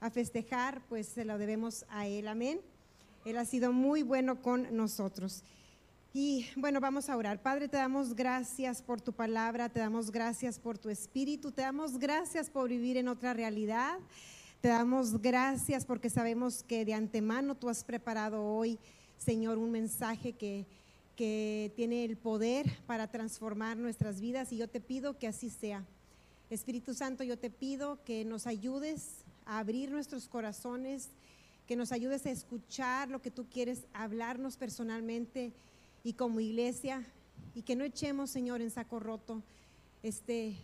a festejar, pues se lo debemos a Él. Amén. Él ha sido muy bueno con nosotros. Y bueno, vamos a orar. Padre, te damos gracias por tu palabra, te damos gracias por tu espíritu, te damos gracias por vivir en otra realidad. Te damos gracias porque sabemos que de antemano tú has preparado hoy, Señor, un mensaje que, que tiene el poder para transformar nuestras vidas y yo te pido que así sea. Espíritu Santo, yo te pido que nos ayudes abrir nuestros corazones, que nos ayudes a escuchar lo que tú quieres hablarnos personalmente y como iglesia, y que no echemos, Señor, en saco roto este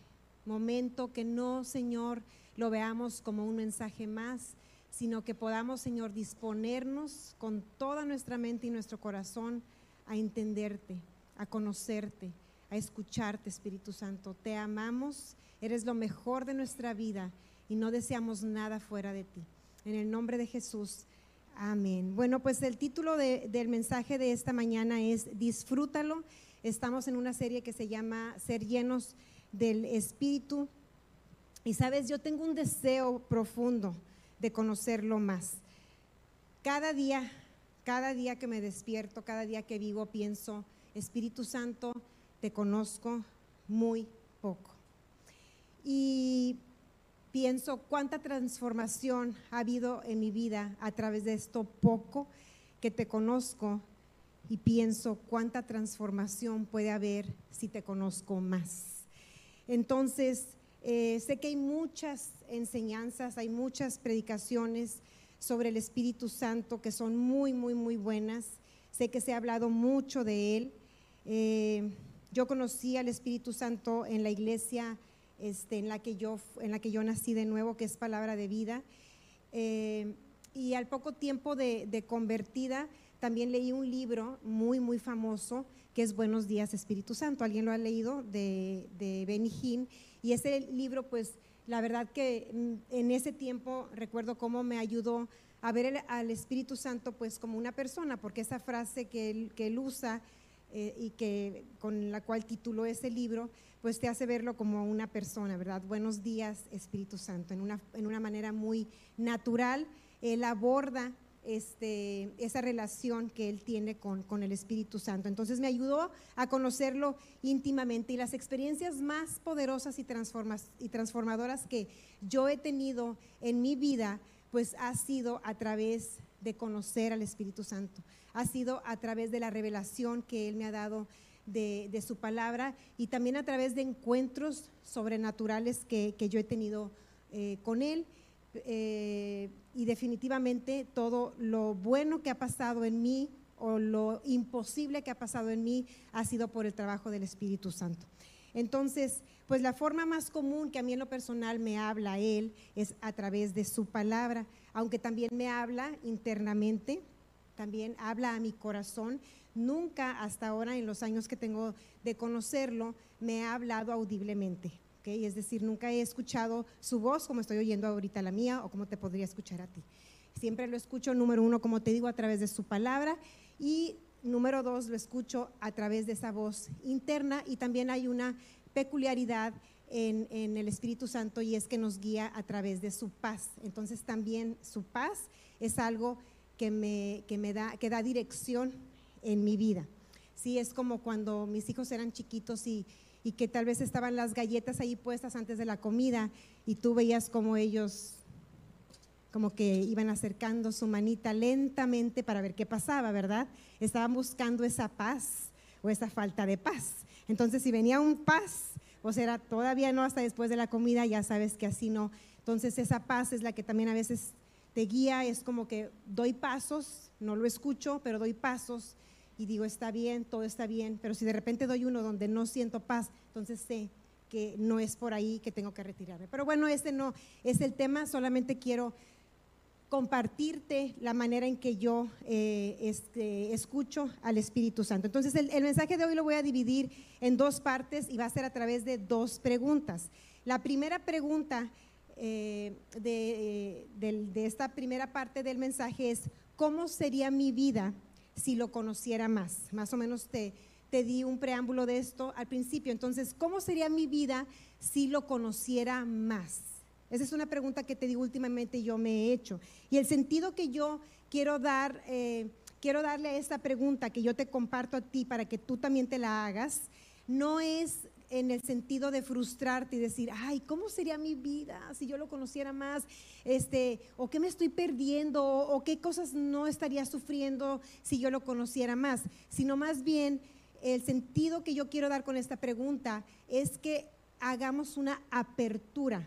momento, que no, Señor, lo veamos como un mensaje más, sino que podamos, Señor, disponernos con toda nuestra mente y nuestro corazón a entenderte, a conocerte, a escucharte, Espíritu Santo. Te amamos, eres lo mejor de nuestra vida y no deseamos nada fuera de ti. En el nombre de Jesús. Amén. Bueno, pues el título del mensaje de esta mañana es Disfrútalo. Estamos en una serie que se llama Ser llenos del Espíritu. Y sabes, yo tengo un deseo profundo de conocerlo más. Cada día, cada día que me despierto, cada día que vivo, pienso, Espíritu Santo, te conozco muy poco. Y pienso cuánta transformación ha habido en mi vida a través de esto poco que te conozco y pienso cuánta transformación puede haber si te conozco más. Entonces, eh, sé que hay muchas enseñanzas, hay muchas predicaciones sobre el Espíritu Santo que son muy, muy, muy buenas. Sé que se ha hablado mucho de él. Eh, yo conocí al Espíritu Santo en la iglesia este, en, la que yo, en la que yo nací de nuevo, que es palabra de vida. Eh, y al poco tiempo de, convertida, también leí un libro muy, muy famoso que es Buenos días Espíritu Santo. ¿Alguien lo ha leído? De, de Benny Hinn. Y ese libro, pues, la verdad que mm, en ese tiempo recuerdo cómo me ayudó a ver al Espíritu Santo, pues, como una persona, porque esa frase que él, que él usa eh, y que con la cual tituló ese libro, pues te hace verlo como una persona, ¿verdad? Buenos días, Espíritu Santo, en una, en una manera muy natural. Él aborda este, esa relación que él tiene con, con, el Espíritu Santo. Entonces me ayudó a conocerlo íntimamente y las experiencias más poderosas y, y transformadoras que yo he tenido en mi vida, pues ha sido a través de conocer al Espíritu Santo, ha sido a través de la revelación que Él me ha dado de, su palabra y también a través de encuentros sobrenaturales que, yo he tenido eh, con Él. Eh, y definitivamente todo lo bueno que ha pasado en mí o lo imposible que ha pasado en mí ha sido por el trabajo del Espíritu Santo. Entonces, pues la forma más común que a mí en lo personal me habla Él es a través de su palabra, aunque también me habla internamente, también habla a mi corazón nunca hasta ahora, en los años que tengo de conocerlo, me ha hablado audiblemente. ¿okay? Es decir, nunca he escuchado su voz como estoy oyendo ahorita la mía o como te podría escuchar a ti. Siempre lo escucho, número uno, como te digo, a través de su palabra y número dos, lo escucho a través de esa voz interna y también hay una peculiaridad en, en, el Espíritu Santo y es que nos guía a través de su paz. Entonces también su paz es algo que me, que me da, que da dirección en mi vida. Sí, es como cuando mis hijos eran chiquitos y, y que tal vez estaban las galletas ahí puestas antes de la comida y tú veías como ellos como que iban acercando su manita lentamente para ver qué pasaba, ¿verdad? Estaban buscando esa paz o esa falta de paz. Entonces, si venía un paz, o sea, todavía no hasta después de la comida, ya sabes que así no. Entonces, esa paz es la que también a veces te guía, es como que doy pasos, no lo escucho, pero doy pasos y digo, está bien, todo está bien, pero si de repente doy uno donde no siento paz, entonces sé que no es por ahí que tengo que retirarme. Pero bueno, ese no es el tema, solamente quiero compartirte la manera en que yo eh, este, escucho al Espíritu Santo. Entonces, el, mensaje de hoy lo voy a dividir en dos partes y va a ser a través de dos preguntas. La primera pregunta eh, de, de esta primera parte del mensaje es, ¿cómo sería mi vida si lo conociera más. Más o menos te di un preámbulo de esto al principio. Entonces, ¿cómo sería mi vida si lo conociera más? Esa es una pregunta que te digo últimamente yo me he hecho. Y el sentido que yo quiero dar, eh, quiero darle a esta pregunta que yo te comparto a ti para que tú también te la hagas, no es en el sentido de frustrarte y decir, ay, ¿cómo sería mi vida si yo lo conociera más? Este, o qué me estoy perdiendo, o qué cosas no estaría sufriendo si yo lo conociera más, sino más bien el sentido que yo quiero dar con esta pregunta es que hagamos una apertura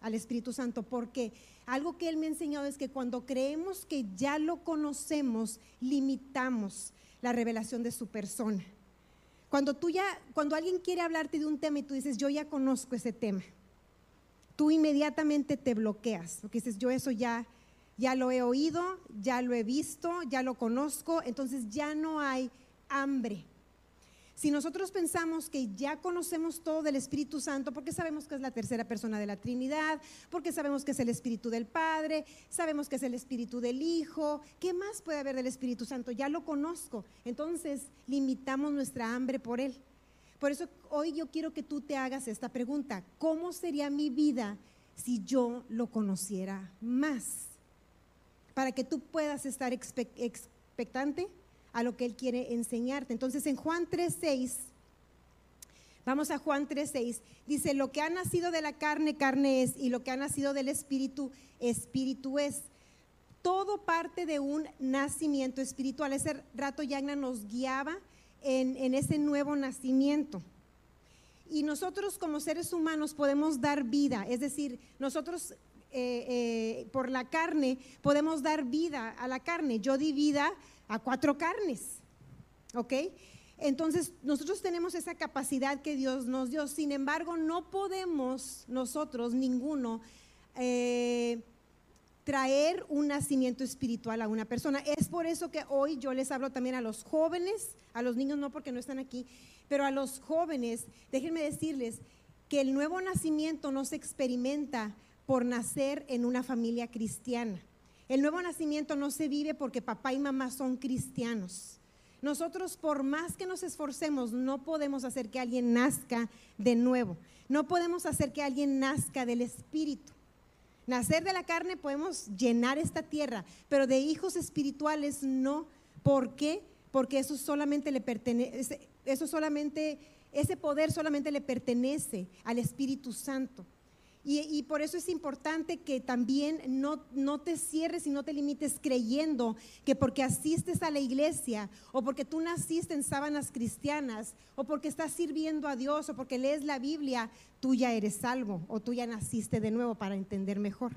al Espíritu Santo, porque algo que Él me ha enseñado es que cuando creemos que ya lo conocemos, limitamos la revelación de su persona. Cuando tú ya, cuando alguien quiere hablarte de un tema y tú dices, yo ya conozco ese tema, tú inmediatamente te bloqueas, porque dices, yo eso ya, ya lo he oído, ya lo he visto, ya lo conozco, entonces ya no hay hambre si nosotros pensamos que ya conocemos todo del Espíritu Santo, porque sabemos que es la tercera persona de la Trinidad, porque sabemos que es el Espíritu del Padre, sabemos que es el Espíritu del Hijo, ¿qué más puede haber del Espíritu Santo? Ya lo conozco. Entonces limitamos nuestra hambre por Él. Por eso hoy yo quiero que tú te hagas esta pregunta. ¿Cómo sería mi vida si yo lo conociera más? Para que tú puedas estar expectante a lo que Él quiere enseñarte. Entonces en Juan 3.6, vamos a Juan 3.6, dice, lo que ha nacido de la carne, carne es, y lo que ha nacido del espíritu, espíritu es. Todo parte de un nacimiento espiritual. Ese rato Yagna nos guiaba en, ese nuevo nacimiento. Y nosotros como seres humanos podemos dar vida, es decir, nosotros eh, eh, por la carne podemos dar vida a la carne. Yo di vida a cuatro carnes. ¿Ok? Entonces, nosotros tenemos esa capacidad que Dios nos dio. Sin embargo, no podemos nosotros, ninguno, eh, traer un nacimiento espiritual a una persona. Es por eso que hoy yo les hablo también a los jóvenes, a los niños no porque no están aquí, pero a los jóvenes, déjenme decirles que el nuevo nacimiento no se experimenta por nacer en una familia cristiana. El nuevo nacimiento no se vive porque papá y mamá son cristianos. Nosotros, por más que nos esforcemos, no podemos hacer que alguien nazca de nuevo. No podemos hacer que alguien nazca del Espíritu. Nacer de la carne podemos llenar esta tierra, pero de hijos espirituales no. ¿Por qué? Porque eso solamente le pertenece, eso solamente, ese poder solamente le pertenece al Espíritu Santo. Y, por eso es importante que también no, no te cierres y no te limites creyendo que porque asistes a la iglesia o porque tú naciste en sábanas cristianas o porque estás sirviendo a Dios o porque lees la Biblia, tú ya eres salvo o tú ya naciste de nuevo para entender mejor.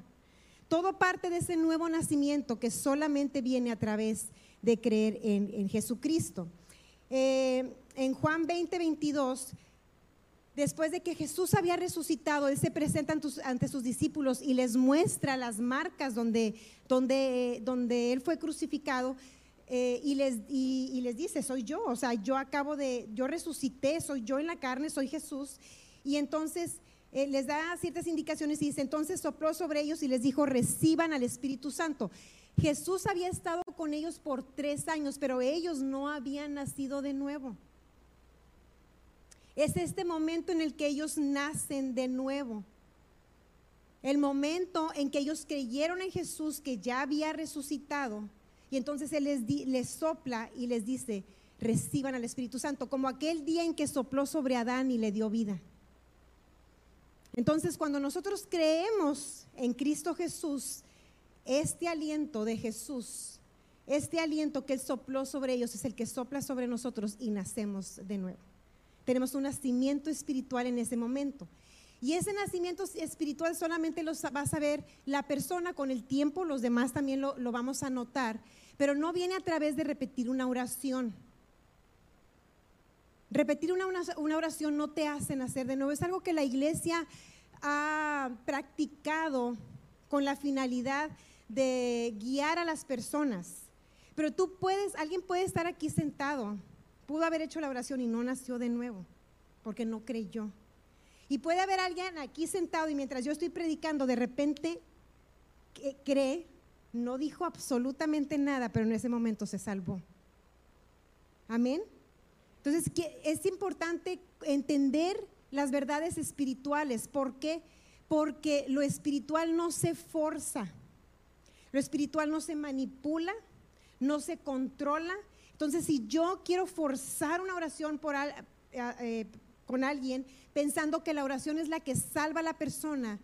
Todo parte de ese nuevo nacimiento que solamente viene a través de creer en, Jesucristo. Eh, en Juan 20, 22 después de que Jesús había resucitado, Él se presenta ante sus discípulos y les muestra las marcas donde, donde, donde Él fue crucificado. Eh, y, les, y, les dice, soy yo, o sea, yo acabo de, yo resucité, soy yo en la carne, soy Jesús. Y entonces eh, les da ciertas indicaciones y dice, entonces sopló sobre ellos y les dijo, reciban al Espíritu Santo. Jesús había estado con ellos por tres años, pero ellos no habían nacido de nuevo. Es este momento en el que ellos nacen de nuevo. El momento en que ellos creyeron en Jesús que ya había resucitado. Y entonces Él les, sopla y les dice, reciban al Espíritu Santo, como aquel día en que sopló sobre Adán y le dio vida. Entonces, cuando nosotros creemos en Cristo Jesús, este aliento de Jesús, este aliento que Él sopló sobre ellos es el que sopla sobre nosotros y nacemos de nuevo. Tenemos un nacimiento espiritual en ese momento. Y ese nacimiento espiritual solamente lo va a saber la persona con el tiempo, los demás también lo, vamos a notar, pero no viene a través de repetir una oración. Repetir una, una, oración no te hace nacer de nuevo, es algo que la iglesia ha practicado con la finalidad de guiar a las personas. Pero tú puedes, alguien puede estar aquí sentado pudo haber hecho la oración y no nació de nuevo, porque no creyó. Y puede haber alguien aquí sentado y mientras yo estoy predicando, de repente cree, no dijo absolutamente nada, pero en ese momento se salvó. Amén. Entonces, es importante entender las verdades espirituales. ¿Por qué? porque lo espiritual no se forza, lo espiritual no se manipula, no se controla. Entonces, si yo quiero forzar una oración eh, eh, con alguien pensando que la oración es la que salva a la persona,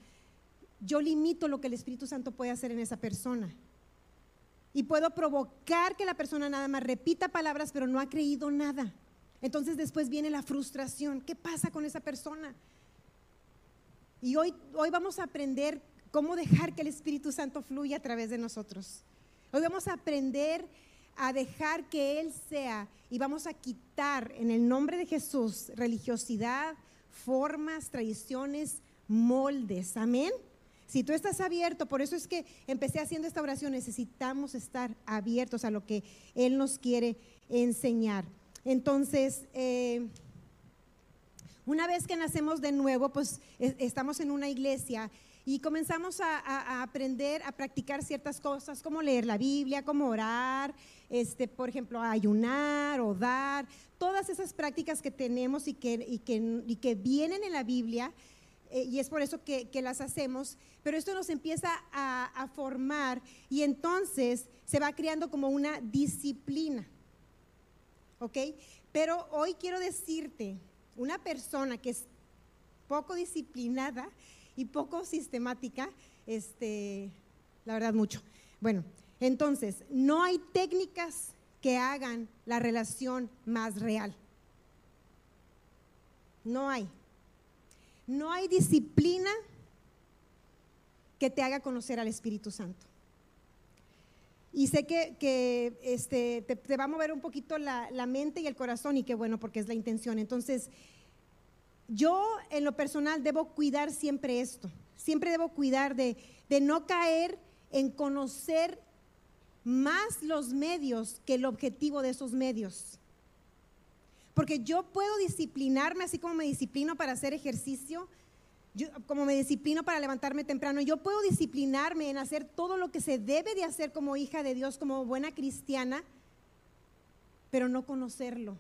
yo limito lo que el Espíritu Santo puede hacer en esa persona. Y puedo provocar que la persona nada más repita palabras, pero no ha creído nada. Entonces después viene la frustración. ¿Qué pasa con esa persona? Y hoy, hoy vamos a aprender cómo dejar que el Espíritu Santo fluya a través de nosotros. Hoy vamos a aprender a dejar que Él sea y vamos a quitar en el nombre de Jesús religiosidad, formas, tradiciones, moldes. Amén. Si tú estás abierto, por eso es que empecé haciendo esta oración, necesitamos estar abiertos a lo que Él nos quiere enseñar. Entonces, eh, una vez que nacemos de nuevo, pues estamos en una iglesia y comenzamos a, aprender, a practicar ciertas cosas, como leer la Biblia, como orar, este, por ejemplo, ayunar o dar, todas esas prácticas que tenemos y que, que, vienen en la Biblia, eh, y es por eso que, las hacemos, pero esto nos empieza a, a formar y entonces se va creando como una disciplina, ¿ok? Pero hoy quiero decirte una persona que es poco disciplinada y poco sistemática, este, la verdad mucho. Bueno, entonces, no hay técnicas que hagan la relación más real. No hay. No hay disciplina que te haga conocer al Espíritu Santo. Y sé que, este, te, va a mover un poquito la, mente y el corazón y qué bueno porque es la intención. Entonces, yo en lo personal debo cuidar siempre esto. Siempre debo cuidar de, de no caer en conocer más los medios que el objetivo de esos medios. Porque yo puedo disciplinarme así como me disciplino para hacer ejercicio, como me disciplino para levantarme temprano, yo puedo disciplinarme en hacer todo lo que se debe de hacer como hija de Dios, como buena cristiana, pero no conocerlo.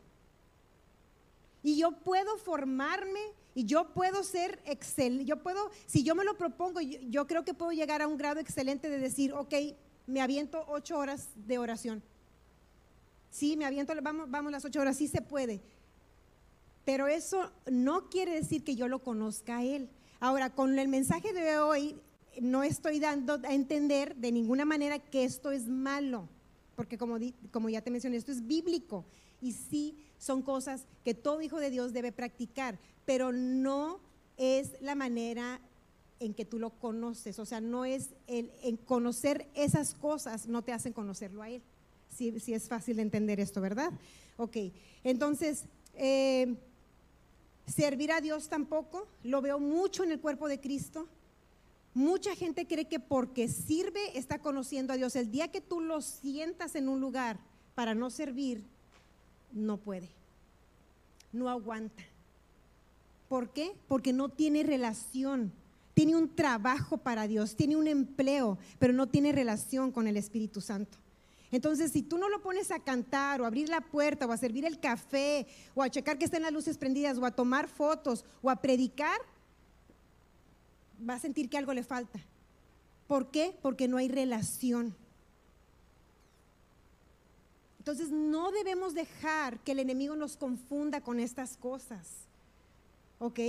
Y yo puedo formarme y yo puedo ser excelente, yo puedo, si yo me lo propongo, yo, creo que puedo llegar a un grado excelente de decir, ok, me aviento ocho horas de oración. Sí, me aviento, vamos, las ocho horas, sí se puede. Pero eso no quiere decir que yo lo conozca a Él. Ahora, con el mensaje de hoy, no estoy dando a entender de ninguna manera que esto es malo, porque como, como ya te mencioné, esto es bíblico y sí son cosas que todo hijo de Dios debe practicar, pero no es la manera en que tú lo conoces, o sea, no es el en conocer esas cosas, no te hacen conocerlo a Él. Si es fácil de entender esto, ¿verdad? Ok, entonces, eh, Servir a Dios tampoco, lo veo mucho en el cuerpo de Cristo. Mucha gente cree que porque sirve está conociendo a Dios. El día que tú lo sientas en un lugar para no servir, no puede. No aguanta. ¿Por qué? Porque no tiene relación. Tiene un trabajo para Dios, tiene un empleo, pero no tiene relación con el Espíritu Santo. Entonces, si tú no lo pones a cantar o a abrir la puerta o a servir el café o a checar que estén las luces prendidas o a tomar fotos o a predicar, va a sentir que algo le falta. ¿Por qué? Porque no hay relación. Entonces, no debemos dejar que el enemigo nos confunda con estas cosas. ¿Ok?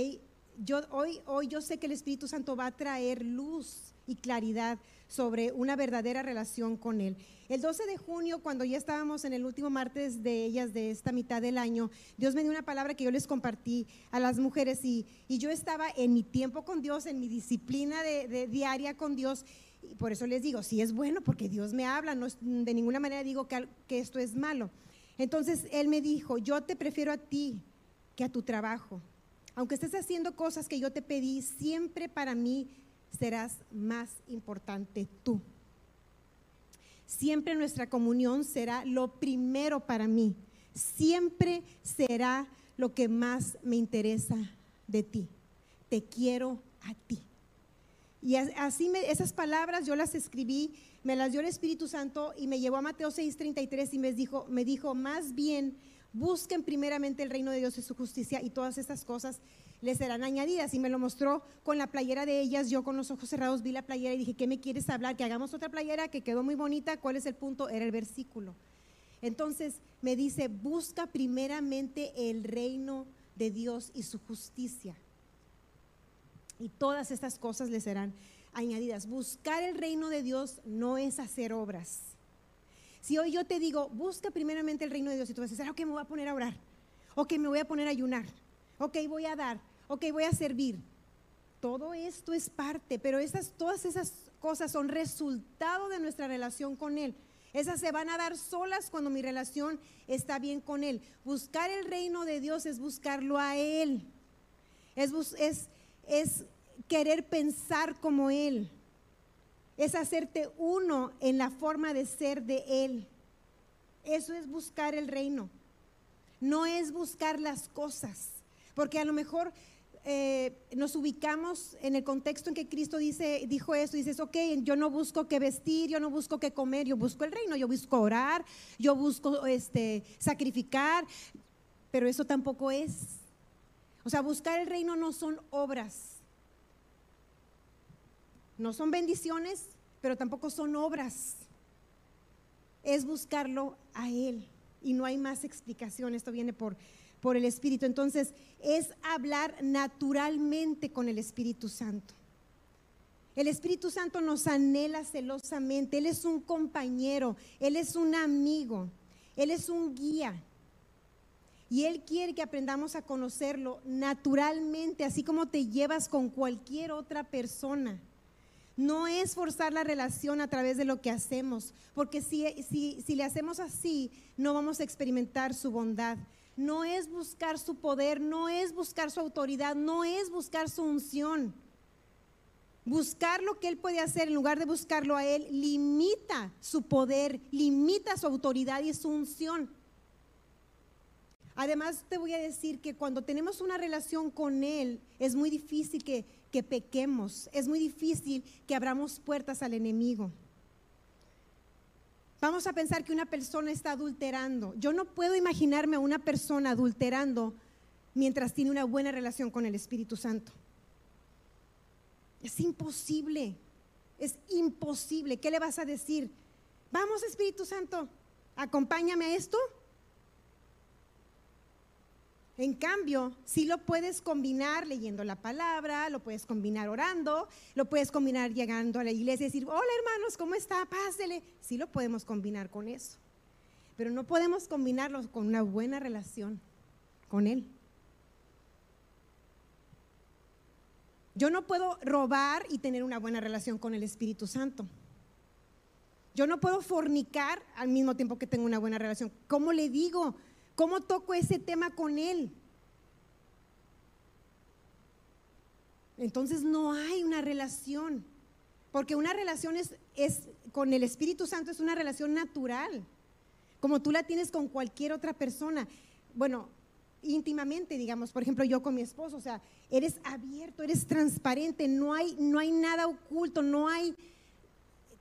Yo, hoy, hoy yo sé que el Espíritu Santo va a traer luz y claridad sobre una verdadera relación con Él. El 12 de junio, cuando ya estábamos en el último martes de ellas de esta mitad del año, Dios me dio una palabra que yo les compartí a las mujeres y, yo estaba en mi tiempo con Dios, en mi disciplina de, diaria con Dios. Y por eso les digo, si es bueno, porque Dios me habla, no de ninguna manera digo que esto es malo. Entonces Él me dijo, yo te prefiero a ti que a tu trabajo. Aunque estés haciendo cosas que yo te pedí, siempre para mí serás más importante tú. Siempre nuestra comunión será lo primero para mí. Siempre será lo que más me interesa de ti. Te quiero a ti. Y así esas palabras yo las escribí, me las dio el Espíritu Santo y me llevó a Mateo 6:33 y me dijo, me dijo, más bien busquen primeramente el reino de Dios y su justicia y todas estas cosas les serán añadidas. Y me lo mostró con la playera de ellas. Yo con los ojos cerrados vi la playera y dije, ¿qué me quieres hablar? Que hagamos otra playera que quedó muy bonita. ¿Cuál es el punto? Era el versículo. Entonces me dice, busca primeramente el reino de Dios y su justicia. Y todas estas cosas le serán añadidas. Buscar el reino de Dios no es hacer obras. Si hoy yo te digo, busca primeramente el reino de Dios y tú vas a decir, ok, me voy a poner a orar, ok, me voy a poner a ayunar, ok, voy a dar, ok, voy a servir. Todo esto es parte, pero esas, todas esas cosas son resultado de nuestra relación con Él. Esas se van a dar solas cuando mi relación está bien con Él. Buscar el reino de Dios es buscarlo a Él. Es, es, es querer pensar como Él. Es hacerte uno en la forma de ser de Él. Eso es buscar el reino. No es buscar las cosas. Porque a lo mejor eh, nos ubicamos en el contexto en que Cristo dice, dijo eso, dices, ok, yo no busco que vestir, yo no busco que comer, yo busco el reino, yo busco orar, yo busco este, sacrificar, pero eso tampoco es. O sea, buscar el reino no son obras, no son bendiciones, pero tampoco son obras. Es buscarlo a Él y no hay más explicación, esto viene por por el Espíritu. Entonces, es hablar naturalmente con el Espíritu Santo. El Espíritu Santo nos anhela celosamente. Él es un compañero, Él es un amigo, Él es un guía. Y Él quiere que aprendamos a conocerlo naturalmente, así como te llevas con cualquier otra persona. No es forzar la relación a través de lo que hacemos, porque si, si, si le hacemos así, no vamos a experimentar su bondad no es buscar su poder, no es buscar su autoridad, no es buscar su unción. Buscar lo que Él puede hacer en lugar de buscarlo a Él limita su poder, limita su autoridad y su unción. Además te voy a decir que cuando tenemos una relación con Él es muy difícil que, que pequemos, es muy difícil que abramos puertas al enemigo. Vamos a pensar que una persona está adulterando. Yo no puedo imaginarme a una persona adulterando mientras tiene una buena relación con el Espíritu Santo. Es imposible, es imposible. ¿Qué le vas a decir? Vamos Espíritu Santo, acompáñame a esto. En cambio, si lo puedes combinar leyendo la palabra, lo puedes combinar orando, lo puedes combinar llegando a la iglesia y decir, hola hermanos, ¿cómo está? Pásele. Sí lo podemos combinar con eso. Pero no podemos combinarlo con una buena relación con Él. Yo no puedo robar y tener una buena relación con el Espíritu Santo. Yo no puedo fornicar al mismo tiempo que tengo una buena relación. ¿Cómo le digo? ¿Cómo toco ese tema con Él? Entonces no hay una relación, porque una relación es, es, con el Espíritu Santo es una relación natural, como tú la tienes con cualquier otra persona. Bueno, íntimamente, digamos, por ejemplo, yo con mi esposo, o sea, eres abierto, eres transparente, no hay, no hay nada oculto, no hay,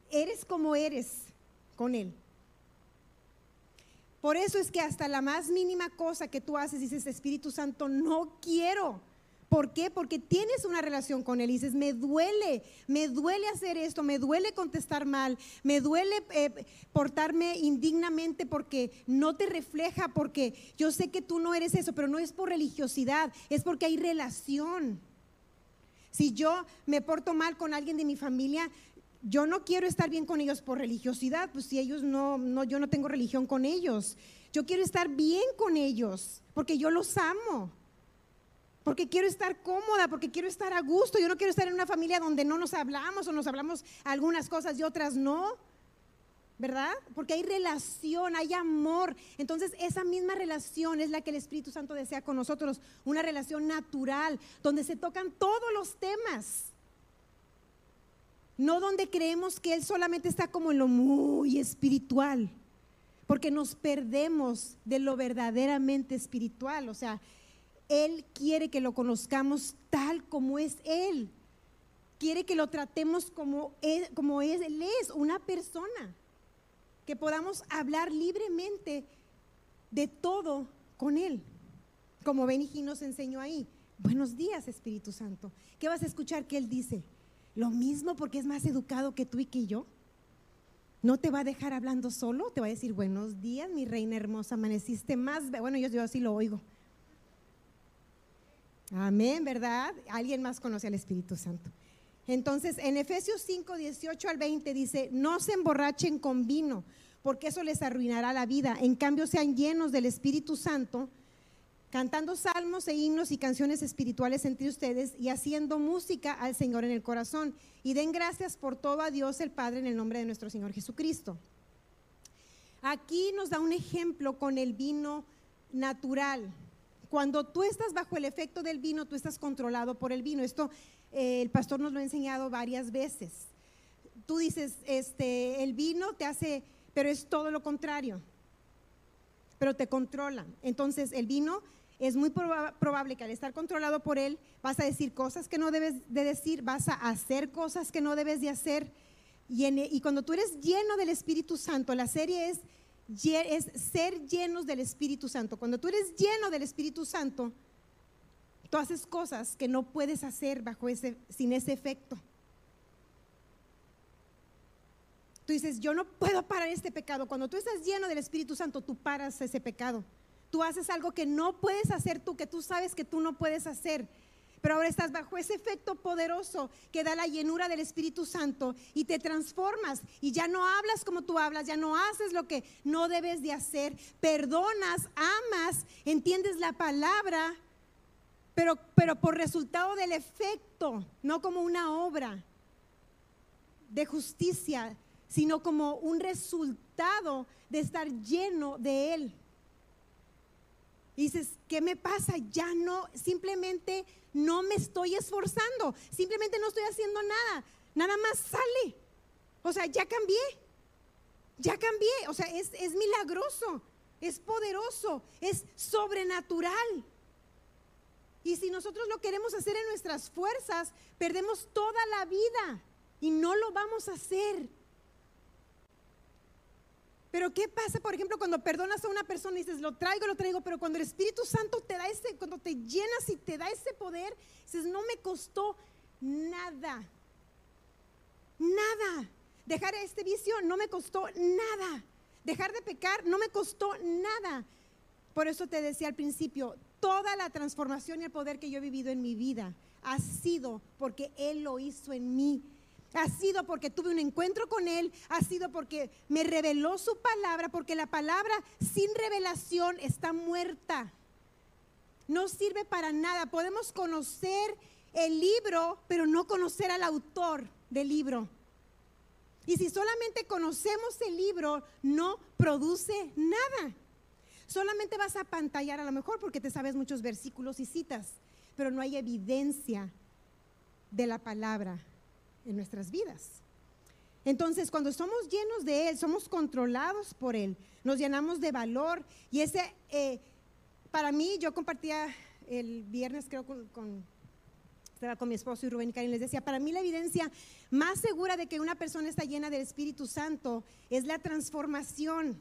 eres como eres con él. Por eso es que hasta la más mínima cosa que tú haces, dices, Espíritu Santo, no quiero. ¿Por qué? Porque tienes una relación con Él y dices, me duele, me duele hacer esto, me duele contestar mal, me duele eh, portarme indignamente porque no te refleja, porque yo sé que tú no eres eso, pero no es por religiosidad, es porque hay relación. Si yo me porto mal con alguien de mi familia, yo no quiero estar bien con ellos por religiosidad, pues si ellos no, no, yo no tengo religión con ellos. Yo quiero estar bien con ellos, porque yo los amo, porque quiero estar cómoda, porque quiero estar a gusto. Yo no quiero estar en una familia donde no nos hablamos o nos hablamos algunas cosas y otras no. ¿Verdad? Porque hay relación, hay amor. Entonces esa misma relación es la que el Espíritu Santo desea con nosotros, una relación natural, donde se tocan todos los temas no donde creemos que Él solamente está como en lo muy espiritual, porque nos perdemos de lo verdaderamente espiritual. O sea, Él quiere que lo conozcamos tal como es Él. Quiere que lo tratemos como Él, como es, Él es, una persona. Que podamos hablar libremente de todo con Él. Como Benji nos enseñó ahí. buenos días Espíritu Santo. ¿Qué vas a escuchar que Él dice? Lo mismo porque es más educado que tú y que yo. No te va a dejar hablando solo, te va a decir, buenos días, mi reina hermosa, amaneciste más. Bueno, yo, yo así lo oigo. Amén, ¿verdad? Alguien más conoce al Espíritu Santo. Entonces, en Efesios 5, 18 al 20 dice, no se emborrachen con vino, porque eso les arruinará la vida. En cambio, sean llenos del Espíritu Santo, cantando salmos e himnos y canciones espirituales entre ustedes y haciendo música al Señor en el corazón. Y den gracias por todo a Dios el Padre en el nombre de nuestro Señor Jesucristo. Aquí nos da un ejemplo con el vino natural. Cuando tú estás bajo el efecto del vino, tú estás controlado por el vino. Esto eh, el pastor nos lo ha enseñado varias veces. Tú dices, este, el vino te hace, pero es todo lo contrario. Pero te controla. Entonces, el vino es muy probable que al estar controlado por él, vas a decir cosas que no debes de decir, vas a hacer cosas que no debes de hacer. Y, y cuando tú eres lleno del Espíritu Santo, la serie es, es ser llenos del Espíritu Santo. Cuando tú eres lleno del Espíritu Santo, tú haces cosas que no puedes hacer bajo ese, sin ese efecto. Tú dices, yo no puedo parar este pecado. Cuando tú estás lleno del Espíritu Santo, tú paras ese pecado. Tú haces algo que no puedes hacer tú, que tú sabes que tú no puedes hacer. Pero ahora estás bajo ese efecto poderoso que da la llenura del Espíritu Santo y te transformas y ya no hablas como tú hablas, ya no haces lo que no debes de hacer, perdonas, amas, entiendes la palabra, pero, pero por resultado del efecto, no como una obra de justicia, sino como un resultado de estar lleno de Él dices, ¿qué me pasa? Ya no, simplemente no me estoy esforzando, simplemente no estoy haciendo nada, nada más sale. O sea, ya cambié, ya cambié, o sea, es, es milagroso, es poderoso, es sobrenatural. Y si nosotros lo queremos hacer en nuestras fuerzas, perdemos toda la vida y no lo vamos a hacer. Pero ¿qué pasa, por ejemplo, cuando perdonas a una persona y dices, lo traigo, lo traigo, pero cuando el Espíritu Santo te da ese, cuando te llenas y te da ese poder, dices, no me costó nada, nada. Dejar este vicio no me costó nada. Dejar de pecar no me costó nada. Por eso te decía al principio, toda la transformación y el poder que yo he vivido en mi vida ha sido porque Él lo hizo en mí ha sido porque tuve un encuentro con Él, ha sido porque me reveló su palabra, porque la palabra sin revelación está muerta. No sirve para nada. Podemos conocer el libro, pero no conocer al autor del libro. Y si solamente conocemos el libro, no produce nada. Solamente vas a pantallar a lo mejor porque te sabes muchos versículos y citas, pero no hay evidencia de la palabra en nuestras vidas. Entonces, cuando somos llenos de Él, somos controlados por Él, nos llenamos de valor. Y ese, eh, para mí, yo compartía el viernes, creo, con, estaba con mi esposo y Rubén y Karin, les decía, para mí la evidencia más segura de que una persona está llena del Espíritu Santo es la transformación.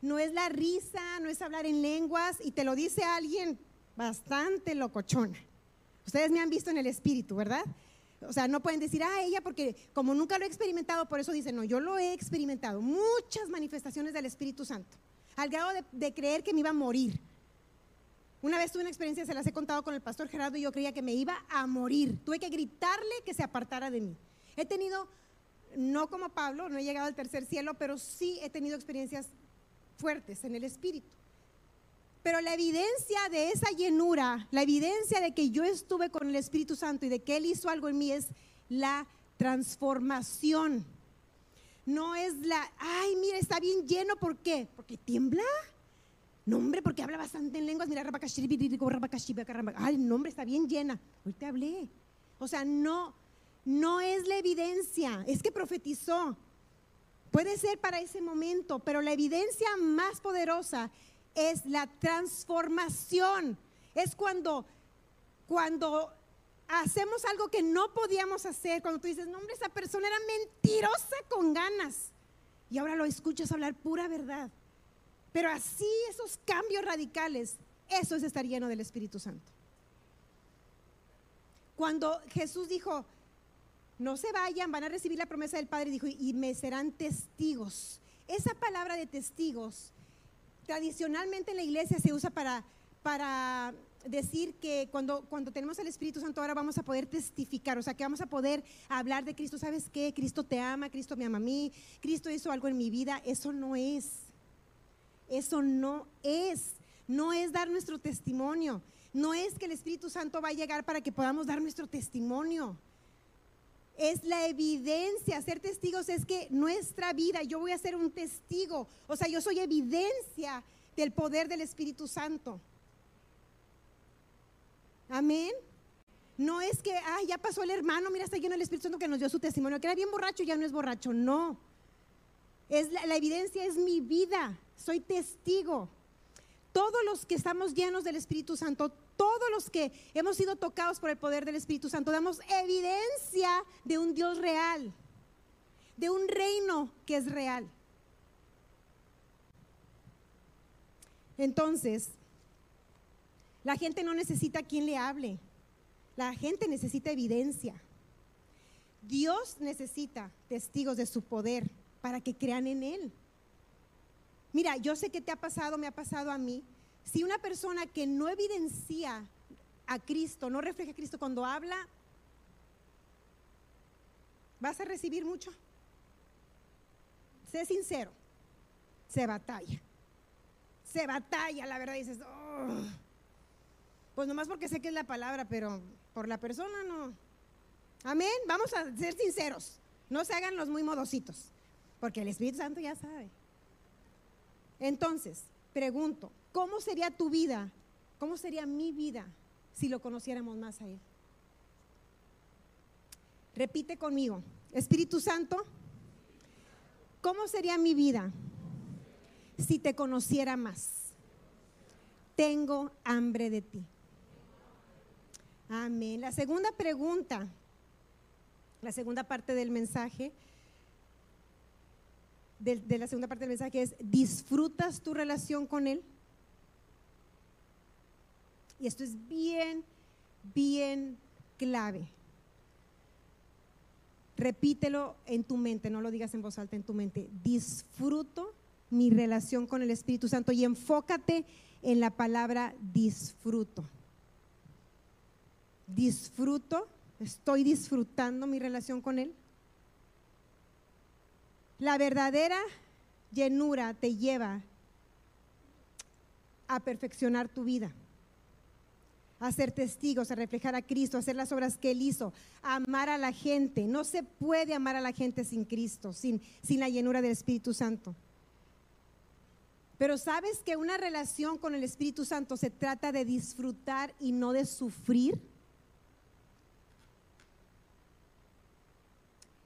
No es la risa, no es hablar en lenguas, y te lo dice alguien bastante locochona. Ustedes me han visto en el Espíritu, ¿verdad? O sea, no pueden decir, ah, ella, porque como nunca lo he experimentado, por eso dicen, no, yo lo he experimentado. Muchas manifestaciones del Espíritu Santo, al grado de, creer que me iba a morir. Una vez tuve una experiencia, se las he contado con el pastor Gerardo, y yo creía que me iba a morir. Tuve que gritarle que se apartara de mí. He tenido, no como Pablo, no he llegado al tercer cielo, pero sí he tenido experiencias fuertes en el Espíritu. Pero la evidencia de esa llenura, la evidencia de que yo estuve con el Espíritu Santo y de que Él hizo algo en mí es la transformación. No es la, ay, mira, está bien lleno, ¿por qué? Porque tiembla. No, hombre, porque habla bastante en lenguas. Mira, ay, no, hombre, está bien llena. Hoy te hablé. O sea, no, no es la evidencia, es que profetizó. Puede ser para ese momento, pero la evidencia más poderosa es la transformación. Es cuando, cuando hacemos algo que no podíamos hacer, cuando tú dices, no hombre, esa persona era mentirosa con ganas. Y ahora lo escuchas hablar pura verdad. Pero así esos cambios radicales, eso es estar lleno del Espíritu Santo. Cuando Jesús dijo, no se vayan, van a recibir la promesa del Padre, dijo, y me serán testigos. Esa palabra de testigos, tradicionalmente en la iglesia se usa para, para decir que cuando, cuando tenemos el Espíritu Santo ahora vamos a poder testificar, o sea, que vamos a poder hablar de Cristo. ¿Sabes qué? Cristo te ama, Cristo me ama a mí, Cristo hizo algo en mi vida. Eso no es. Eso no es. No es dar nuestro testimonio. No es que el Espíritu Santo va a llegar para que podamos dar nuestro testimonio. Es la evidencia, ser testigos es que nuestra vida, yo voy a ser un testigo, o sea, yo soy evidencia del poder del Espíritu Santo. Amén. No es que, ay, ya pasó el hermano, mira, está lleno el Espíritu Santo que nos dio su testimonio, que era bien borracho, ya no es borracho. No. Es la, la evidencia es mi vida. Soy testigo. Todos los que estamos llenos del Espíritu Santo, todos los que hemos sido tocados por el poder del Espíritu Santo, damos evidencia de un Dios real, de un reino que es real. Entonces, la gente no necesita quien le hable. La gente necesita evidencia. Dios necesita testigos de su poder para que crean en Él. Mira, yo sé que te ha pasado, me ha pasado a mí. Si una persona que no evidencia a Cristo, no refleja a Cristo cuando habla, vas a recibir mucho. Sé sincero, se batalla. Se batalla, la verdad, dices, oh. Pues nomás porque sé que es la palabra, pero por la persona no. Amén. Vamos a ser sinceros. No se hagan los muy modositos, porque el Espíritu Santo ya sabe. Entonces, pregunto, ¿cómo sería tu vida? ¿Cómo sería mi vida si lo conociéramos más a Él? Repite conmigo, Espíritu Santo, ¿cómo sería mi vida si te conociera más? Tengo hambre de ti. Amén. La segunda pregunta, la segunda parte del mensaje, de, la segunda parte del mensaje es, ¿disfrutas tu relación con Él? Y esto es bien, bien clave. Repítelo en tu mente, no lo digas en voz alta, en tu mente. Disfruto mi relación con el Espíritu Santo y enfócate en la palabra disfruto disfruto, estoy disfrutando mi relación con Él. La verdadera llenura te lleva a perfeccionar tu vida, a ser testigos, a reflejar a Cristo, a hacer las obras que Él hizo, a amar a la gente. No se puede amar a la gente sin Cristo, sin, sin la llenura del Espíritu Santo. Pero sabes que una relación con el Espíritu Santo se trata de disfrutar y no de sufrir.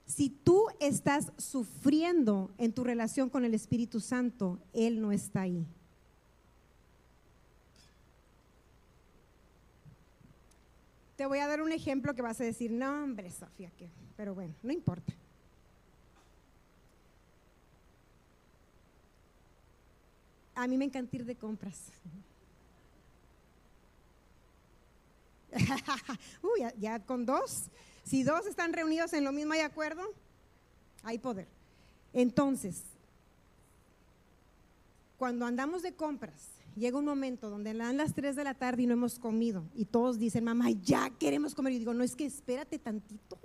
Si tú estás sufriendo en tu relación con el Espíritu Santo, Él no está ahí. Te voy a dar un ejemplo que vas a decir, no, hombre, Sofía, que, pero bueno, no importa. A mí me encanta ir de compras. Uy, ya, con dos. Si dos están reunidos en lo mismo, ¿hay acuerdo? Hay poder. Entonces, cuando andamos de compras, llega un momento donde dan las 3 de la tarde y no hemos comido. Y todos dicen, mamá, ya queremos comer. Y digo, no, es que espérate tantito.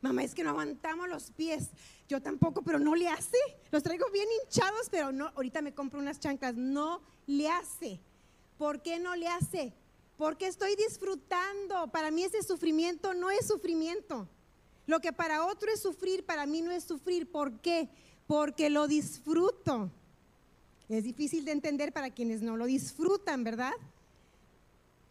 Mamá, es que no aguantamos los pies. Yo tampoco, pero no le hace. Los traigo bien hinchados, pero no, ahorita me compro unas chanclas. No le hace. ¿Por qué no le hace? porque estoy disfrutando. Para mí ese sufrimiento no es sufrimiento. Lo que para otro es sufrir, para mí no es sufrir. ¿Por qué? Porque lo disfruto. Es difícil de entender para quienes no lo disfrutan, ¿verdad?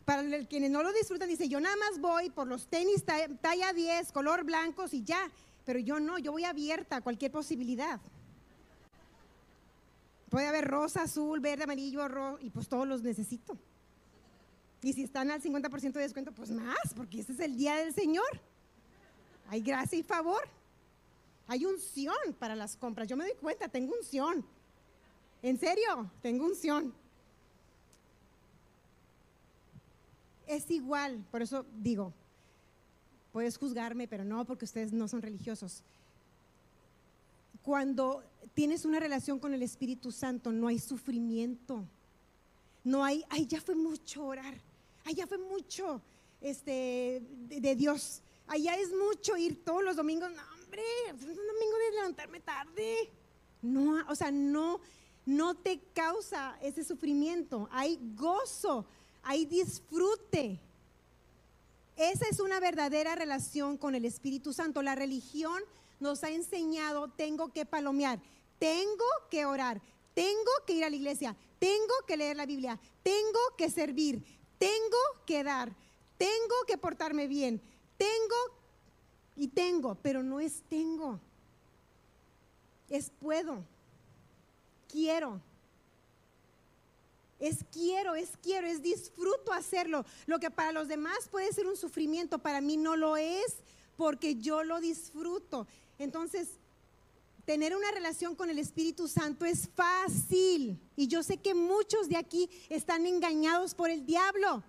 Para quienes no lo disfrutan, dice, yo nada más voy por los tenis talla 10, color blancos y ya. Pero yo no, yo voy abierta a cualquier posibilidad. Puede haber rosa, azul, verde, amarillo, rojo, y pues todos los necesito. Y si están al 50% de descuento, pues más, porque este es el día del Señor. Hay gracia y favor. Hay unción para las compras. Yo me doy cuenta, tengo unción. En serio, tengo unción. Es igual, por eso digo, puedes juzgarme, pero no, porque ustedes no son religiosos. Cuando tienes una relación con el Espíritu Santo, no hay sufrimiento. No hay, ay, ya fue mucho orar. Ay, ya fue mucho este, de, Dios. Allá es mucho ir todos los domingos. No, hombre, es un domingo de levantarme tarde. No, o sea, no, no te causa ese sufrimiento. Hay gozo, hay disfrute. Esa es una verdadera relación con el Espíritu Santo. La religión nos ha enseñado, tengo que palomear, tengo que orar, tengo que ir a la iglesia, tengo que leer la Biblia, tengo que servir, tengo que dar, tengo que portarme bien, tengo y tengo, pero no es tengo, es puedo, quiero. Es quiero, es quiero, es disfruto hacerlo. Lo que para los demás puede ser un sufrimiento, para mí no lo es porque yo lo disfruto. Entonces, tener una relación con el Espíritu Santo es fácil. Y yo sé que muchos de aquí están engañados por el diablo.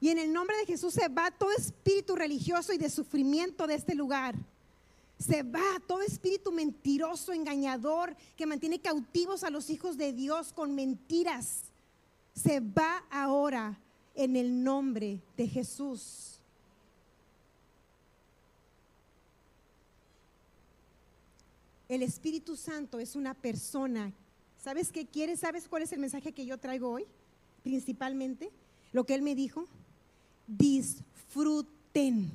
Y en el nombre de Jesús se va todo espíritu religioso y de sufrimiento de este lugar. Se va todo espíritu mentiroso, engañador, que mantiene cautivos a los hijos de Dios con mentiras. Se va ahora en el nombre de Jesús. El Espíritu Santo es una persona. ¿Sabes qué quiere? ¿Sabes cuál es el mensaje que yo traigo hoy? Principalmente, lo que Él me dijo. Disfruten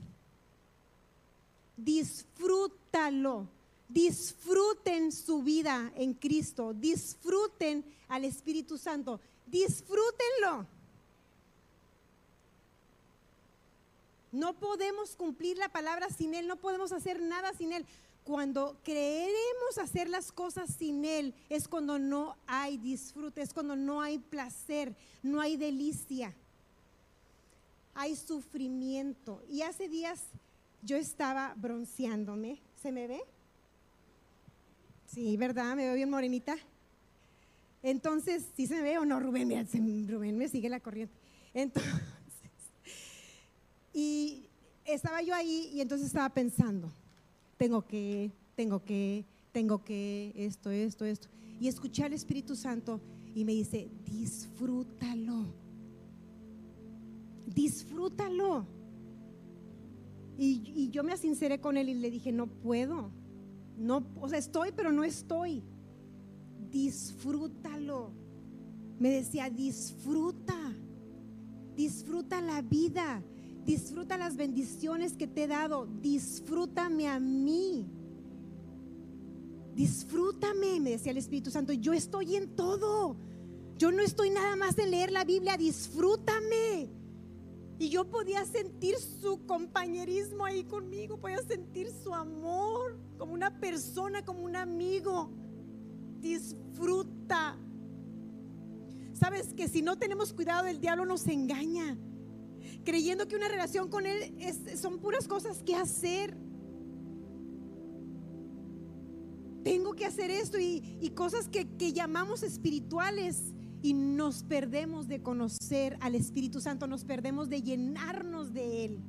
disfrútalo. Disfruten su vida en Cristo. Disfruten al Espíritu Santo. Disfrútenlo. No podemos cumplir la palabra sin Él, no podemos hacer nada sin Él. Cuando creeremos hacer las cosas sin Él, es cuando no hay disfrute, es cuando no hay placer, no hay delicia, hay sufrimiento. Y hace días yo estaba bronceándome. ¿Se me ve? Sí, ¿verdad? ¿Me veo bien morenita? Entonces, ¿sí se me ve o no, Rubén? Rubén me sigue la corriente. Entonces, y estaba yo ahí y entonces estaba pensando, tengo que, tengo que, tengo que, esto, esto, esto. Y escuché al Espíritu Santo y me dice, disfrútalo, disfrútalo. Y, yo me sinceré con él y le dije, no puedo. No, o sea, estoy, pero no estoy. Disfrútalo. Me decía, disfruta. Disfruta la vida. Disfruta las bendiciones que te he dado. Disfrútame a mí. Disfrútame, me decía el Espíritu Santo. Yo estoy en todo. Yo no estoy nada más en leer la Biblia. Disfrútame. Y yo podía sentir su compañerismo ahí conmigo, podía sentir su amor como una persona, como un amigo. Disfruta. Sabes que si no tenemos cuidado, el diablo nos engaña, creyendo que una relación con él son puras cosas que hacer. Tengo que hacer esto y, cosas que, que llamamos espirituales y nos perdemos de conocer al Espíritu Santo, nos perdemos de llenarnos de Él.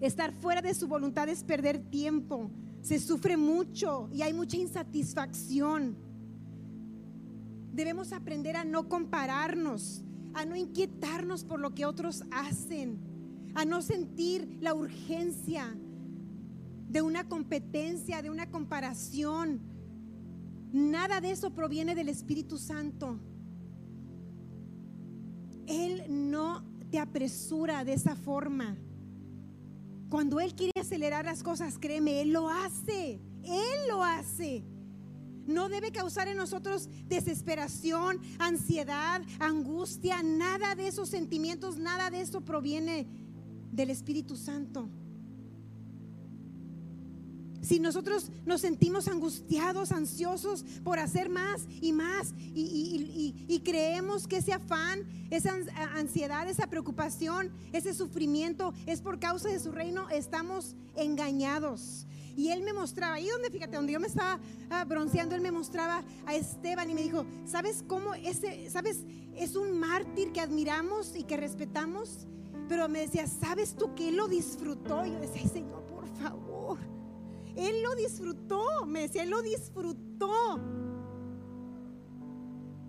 Estar fuera de su voluntad es perder tiempo, se sufre mucho y hay mucha insatisfacción. Debemos aprender a no compararnos, a no inquietarnos por lo que otros hacen, a no sentir la urgencia de una competencia, de una comparación Nada de eso proviene del Espíritu Santo. Él no te apresura de esa forma. Cuando Él quiere acelerar las cosas, créeme, Él lo hace. Él lo hace. No debe causar en nosotros desesperación, ansiedad, angustia. Nada de esos sentimientos, nada de eso proviene del Espíritu Santo. Si nosotros nos sentimos angustiados, ansiosos por hacer más y más y, creemos que ese afán, esa ansiedad, esa preocupación, ese sufrimiento es por causa de su reino, estamos engañados. Y él me mostraba, ahí donde, fíjate, donde yo me estaba ah, bronceando, él me mostraba a Esteban y me dijo, ¿sabes cómo ese, sabes, es un mártir que admiramos y que respetamos? Pero me decía, ¿sabes tú que Él lo disfrutó? Y yo decía, Señor. Él lo disfrutó, me decía, Él lo disfrutó.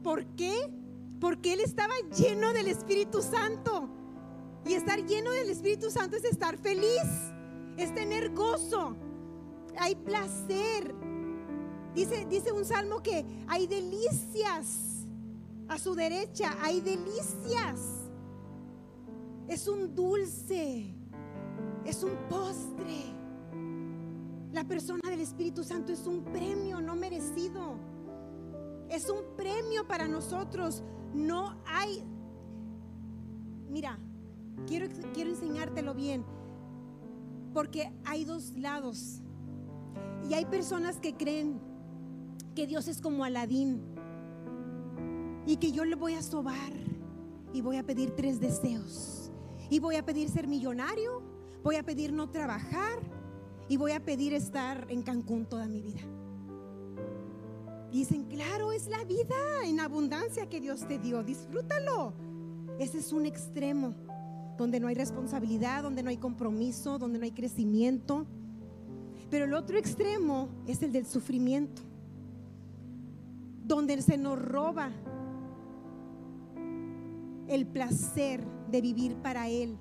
¿Por qué? Porque Él estaba lleno del Espíritu Santo. Y estar lleno del Espíritu Santo es estar feliz, es tener gozo, hay placer. Dice, dice un salmo que hay delicias a su derecha, hay delicias. Es un dulce, es un postre. La persona del Espíritu Santo es un premio no merecido. Es un premio para nosotros. No hay... Mira, quiero, quiero enseñártelo bien. Porque hay dos lados. Y hay personas que creen que Dios es como Aladín. Y que yo le voy a sobar. Y voy a pedir tres deseos. Y voy a pedir ser millonario. Voy a pedir no trabajar. Y voy a pedir estar en Cancún toda mi vida. Dicen, claro, es la vida en abundancia que Dios te dio. Disfrútalo. Ese es un extremo donde no hay responsabilidad, donde no hay compromiso, donde no hay crecimiento. Pero el otro extremo es el del sufrimiento, donde se nos roba el placer de vivir para Él,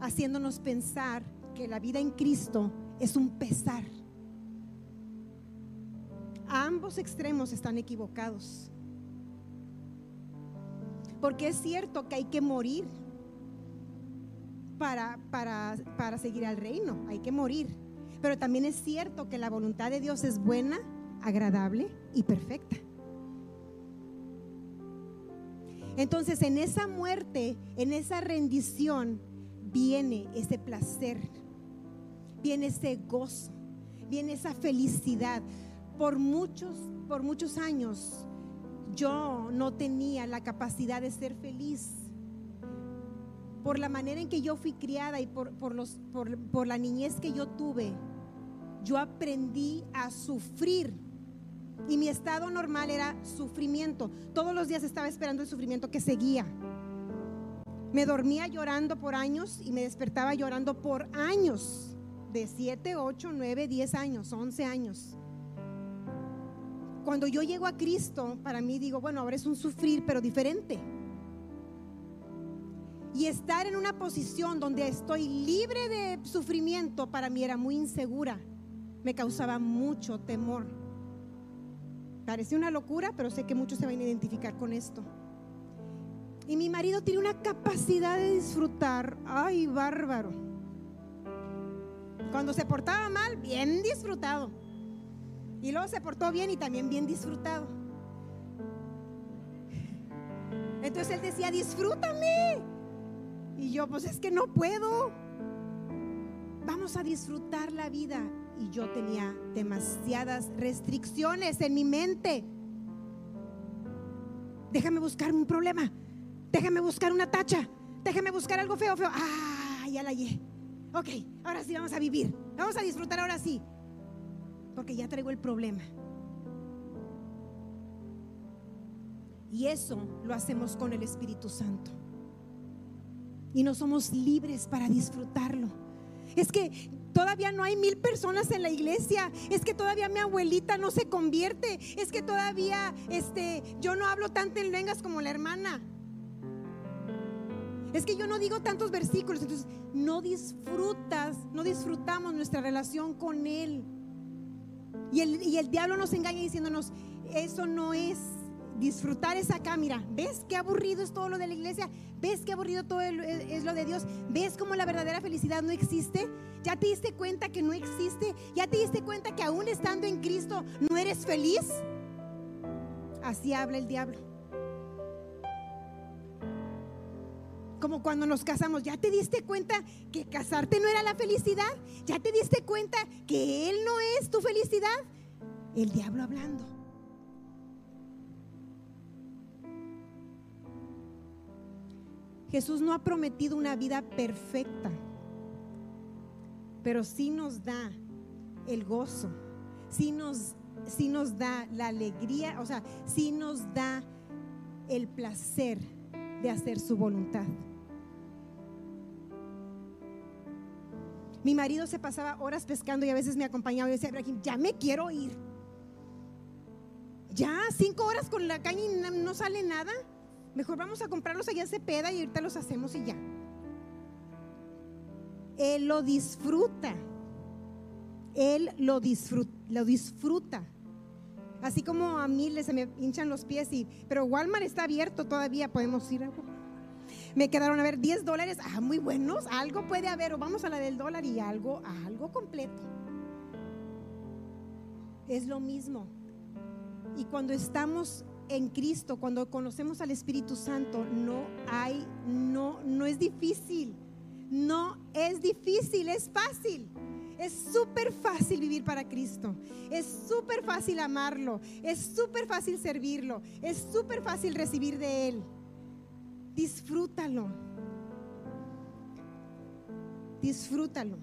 haciéndonos pensar que la vida en Cristo es un pesar. ambos extremos están equivocados. Porque es cierto que hay que morir para, para, para seguir al reino, hay que morir. Pero también es cierto que la voluntad de Dios es buena, agradable y perfecta. Entonces en esa muerte, en esa rendición, viene ese placer, viene ese gozo, viene esa felicidad. Por muchos, por muchos años yo no tenía la capacidad de ser feliz. Por la manera en que yo fui criada y por, por, los, por, por la niñez que yo tuve, yo aprendí a sufrir. Y mi estado normal era sufrimiento. Todos los días estaba esperando el sufrimiento que seguía. Me dormía llorando por años y me despertaba llorando por años. De 7, 8, 9, 10 años, 11 años. Cuando yo llego a Cristo, para mí digo, bueno, ahora es un sufrir, pero diferente. Y estar en una posición donde estoy libre de sufrimiento, para mí era muy insegura me causaba mucho temor. Parece una locura, pero sé que muchos se van a identificar con esto. Y mi marido tiene una capacidad de disfrutar, ay, bárbaro. Cuando se portaba mal, bien disfrutado. Y luego se portó bien y también bien disfrutado. Entonces él decía, disfrútame. Y yo, pues es que no puedo. Vamos a disfrutar la vida y yo tenía demasiadas restricciones en mi mente. Déjame buscar un problema, déjame buscar una tacha, déjame buscar algo feo, feo. Ah, ya la hallé. Ok, ahora sí vamos a vivir, vamos a disfrutar ahora sí, porque ya traigo el problema. Y eso lo hacemos con el Espíritu Santo. Y no somos libres para disfrutarlo. Es que todavía no hay mil personas en la iglesia, es que todavía mi abuelita no se convierte, es que todavía este, yo no hablo tanto en lenguas como la hermana. Es que yo no digo tantos versículos, entonces no disfrutas, no disfrutamos nuestra relación con Él. Y el, y el diablo nos engaña diciéndonos, eso no es disfrutar esa acá, mira, ¿ves qué aburrido es todo lo de la iglesia? ¿Ves qué aburrido todo es lo de Dios? ¿Ves cómo la verdadera felicidad no existe? ¿Ya te diste cuenta que no existe? ¿Ya te diste cuenta que aún estando en Cristo no eres feliz? Así habla el diablo. Como cuando nos casamos, ¿ya te diste cuenta que casarte no era la felicidad? ¿Ya te diste cuenta que Él no es tu felicidad? El diablo hablando. Jesús no ha prometido una vida perfecta, pero sí nos da el gozo, sí nos, sí nos da la alegría, o sea, sí nos da el placer de hacer su voluntad. Mi marido se pasaba horas pescando y a veces me acompañaba y decía, Ibrahim, ya me quiero ir. Ya, cinco horas con la caña y no sale nada. Mejor vamos a comprarlos allá en Cepeda y ahorita los hacemos y ya. Él lo disfruta. Él lo disfruta. Lo disfruta. Así como a mí se me hinchan los pies, y, pero Walmart está abierto todavía, podemos ir. Me quedaron a ver 10 dólares, ah, muy buenos, algo puede haber, o vamos a la del dólar y algo, algo completo. Es lo mismo. Y cuando estamos en Cristo, cuando conocemos al Espíritu Santo, no hay, no, no es difícil. No es difícil, es fácil. Es súper fácil vivir para Cristo. Es súper fácil amarlo. Es súper fácil servirlo. Es súper fácil recibir de Él. Disfrútalo. Disfrútalo.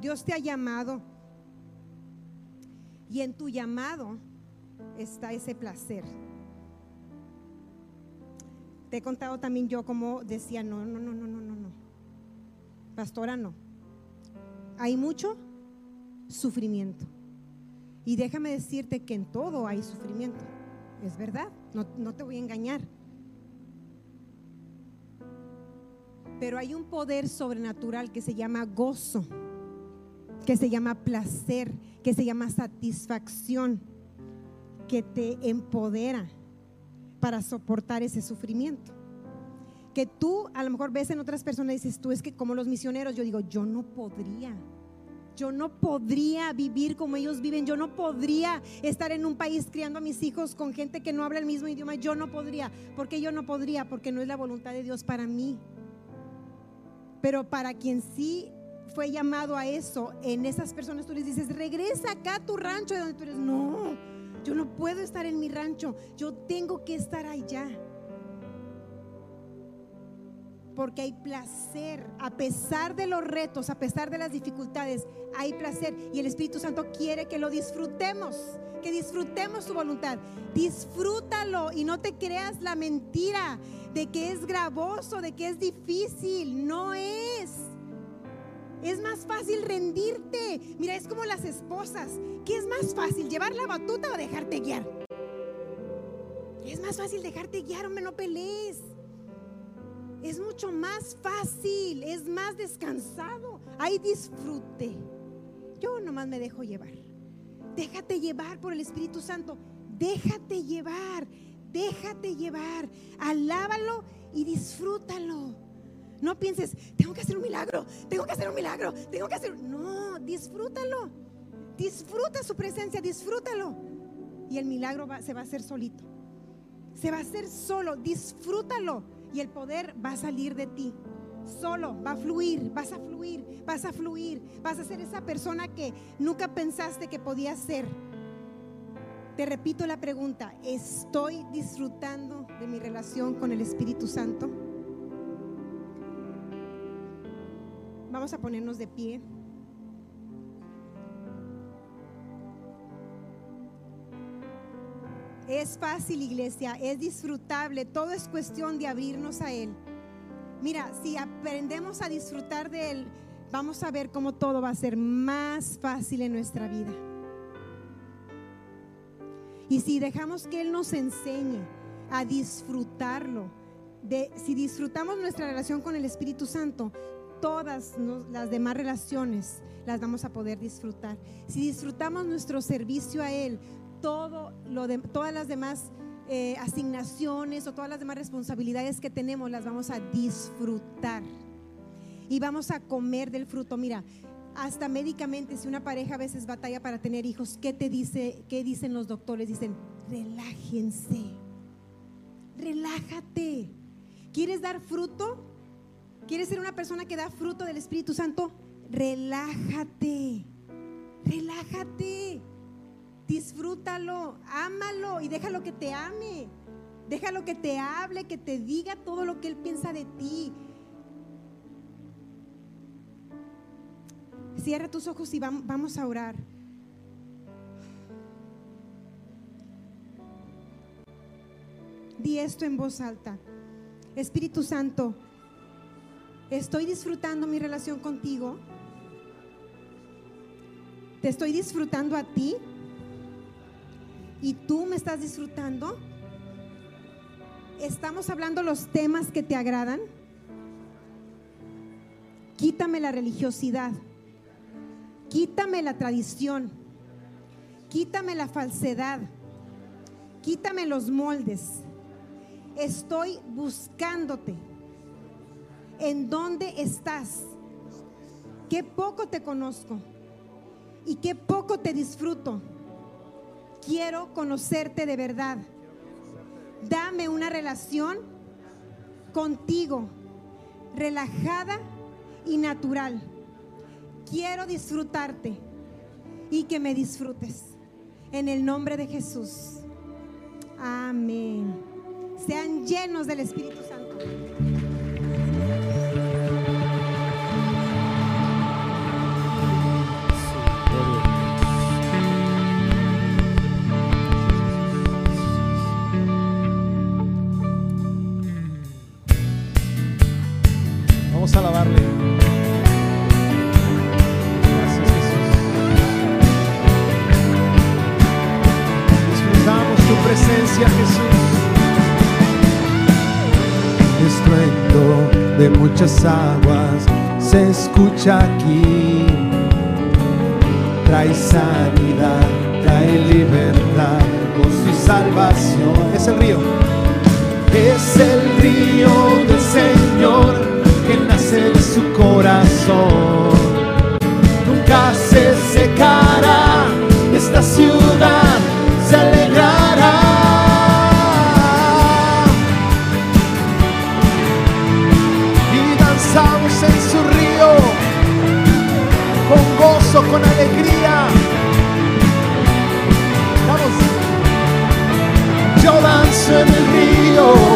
Dios te ha llamado y en tu llamado está ese placer. Te he contado también yo como decía, no, no, no, no, no, no, no. Pastora, no. Hay mucho sufrimiento. Y déjame decirte que en todo hay sufrimiento. Es verdad, no, no te voy a engañar. Pero hay un poder sobrenatural que se llama gozo que se llama placer, que se llama satisfacción, que te empodera para soportar ese sufrimiento. Que tú a lo mejor ves en otras personas y dices, tú es que como los misioneros, yo digo, yo no podría. Yo no podría vivir como ellos viven. Yo no podría estar en un país criando a mis hijos con gente que no habla el mismo idioma. Yo no podría. ¿Por qué yo no podría? Porque no es la voluntad de Dios para mí. Pero para quien sí fue llamado a eso, en esas personas tú les dices, regresa acá a tu rancho de donde tú eres. No, yo no puedo estar en mi rancho, yo tengo que estar allá. Porque hay placer, a pesar de los retos, a pesar de las dificultades, hay placer. Y el Espíritu Santo quiere que lo disfrutemos, que disfrutemos su voluntad. Disfrútalo y no te creas la mentira de que es gravoso, de que es difícil. No es. Es más fácil rendirte. Mira, es como las esposas. ¿Qué es más fácil, llevar la batuta o dejarte guiar? Es más fácil dejarte guiar, hombre, no pelees. Es mucho más fácil, es más descansado. Hay disfrute. Yo nomás me dejo llevar. Déjate llevar por el Espíritu Santo. Déjate llevar. Déjate llevar. Alábalo y disfrútalo. No pienses, tengo que hacer un milagro, tengo que hacer un milagro, tengo que hacer... No, disfrútalo. Disfruta su presencia, disfrútalo. Y el milagro se va a hacer solito. Se va a hacer solo, disfrútalo. Y el poder va a salir de ti. Solo, va a fluir, vas a fluir, vas a fluir. Vas a ser esa persona que nunca pensaste que podías ser. Te repito la pregunta, ¿estoy disfrutando de mi relación con el Espíritu Santo? A ponernos de pie. Es fácil, iglesia, es disfrutable, todo es cuestión de abrirnos a Él. Mira, si aprendemos a disfrutar de Él, vamos a ver cómo todo va a ser más fácil en nuestra vida. Y si dejamos que Él nos enseñe a disfrutarlo, de, si disfrutamos nuestra relación con el Espíritu Santo, todas las demás relaciones las vamos a poder disfrutar. Si disfrutamos nuestro servicio a Él, todo lo de, todas las demás eh, asignaciones o todas las demás responsabilidades que tenemos las vamos a disfrutar. Y vamos a comer del fruto. Mira, hasta médicamente, si una pareja a veces batalla para tener hijos, ¿qué te dice? ¿Qué dicen los doctores? Dicen, relájense, relájate. ¿Quieres dar fruto? ¿Quieres ser una persona que da fruto del Espíritu Santo? Relájate, relájate, disfrútalo, ámalo y déjalo que te ame. Déjalo que te hable, que te diga todo lo que Él piensa de ti. Cierra tus ojos y vam- vamos a orar. Di esto en voz alta. Espíritu Santo, estoy disfrutando mi relación contigo. Te estoy disfrutando a ti. Y tú me estás disfrutando. Estamos hablando los temas que te agradan. Quítame la religiosidad. Quítame la tradición. Quítame la falsedad. Quítame los moldes. Estoy buscándote. ¿En dónde estás? Qué poco te conozco y qué poco te disfruto. Quiero conocerte de verdad. Dame una relación contigo, relajada y natural. Quiero disfrutarte y que me disfrutes. En el nombre de Jesús. Amén. Sean llenos del Espíritu Santo. Presencia, Jesús. estruendo de muchas aguas se escucha aquí. Trae sanidad, trae libertad, gozo y salvación. Es el río. Es el río del Señor que nace de su corazón. Nunca se secará, esta ciudad en el río,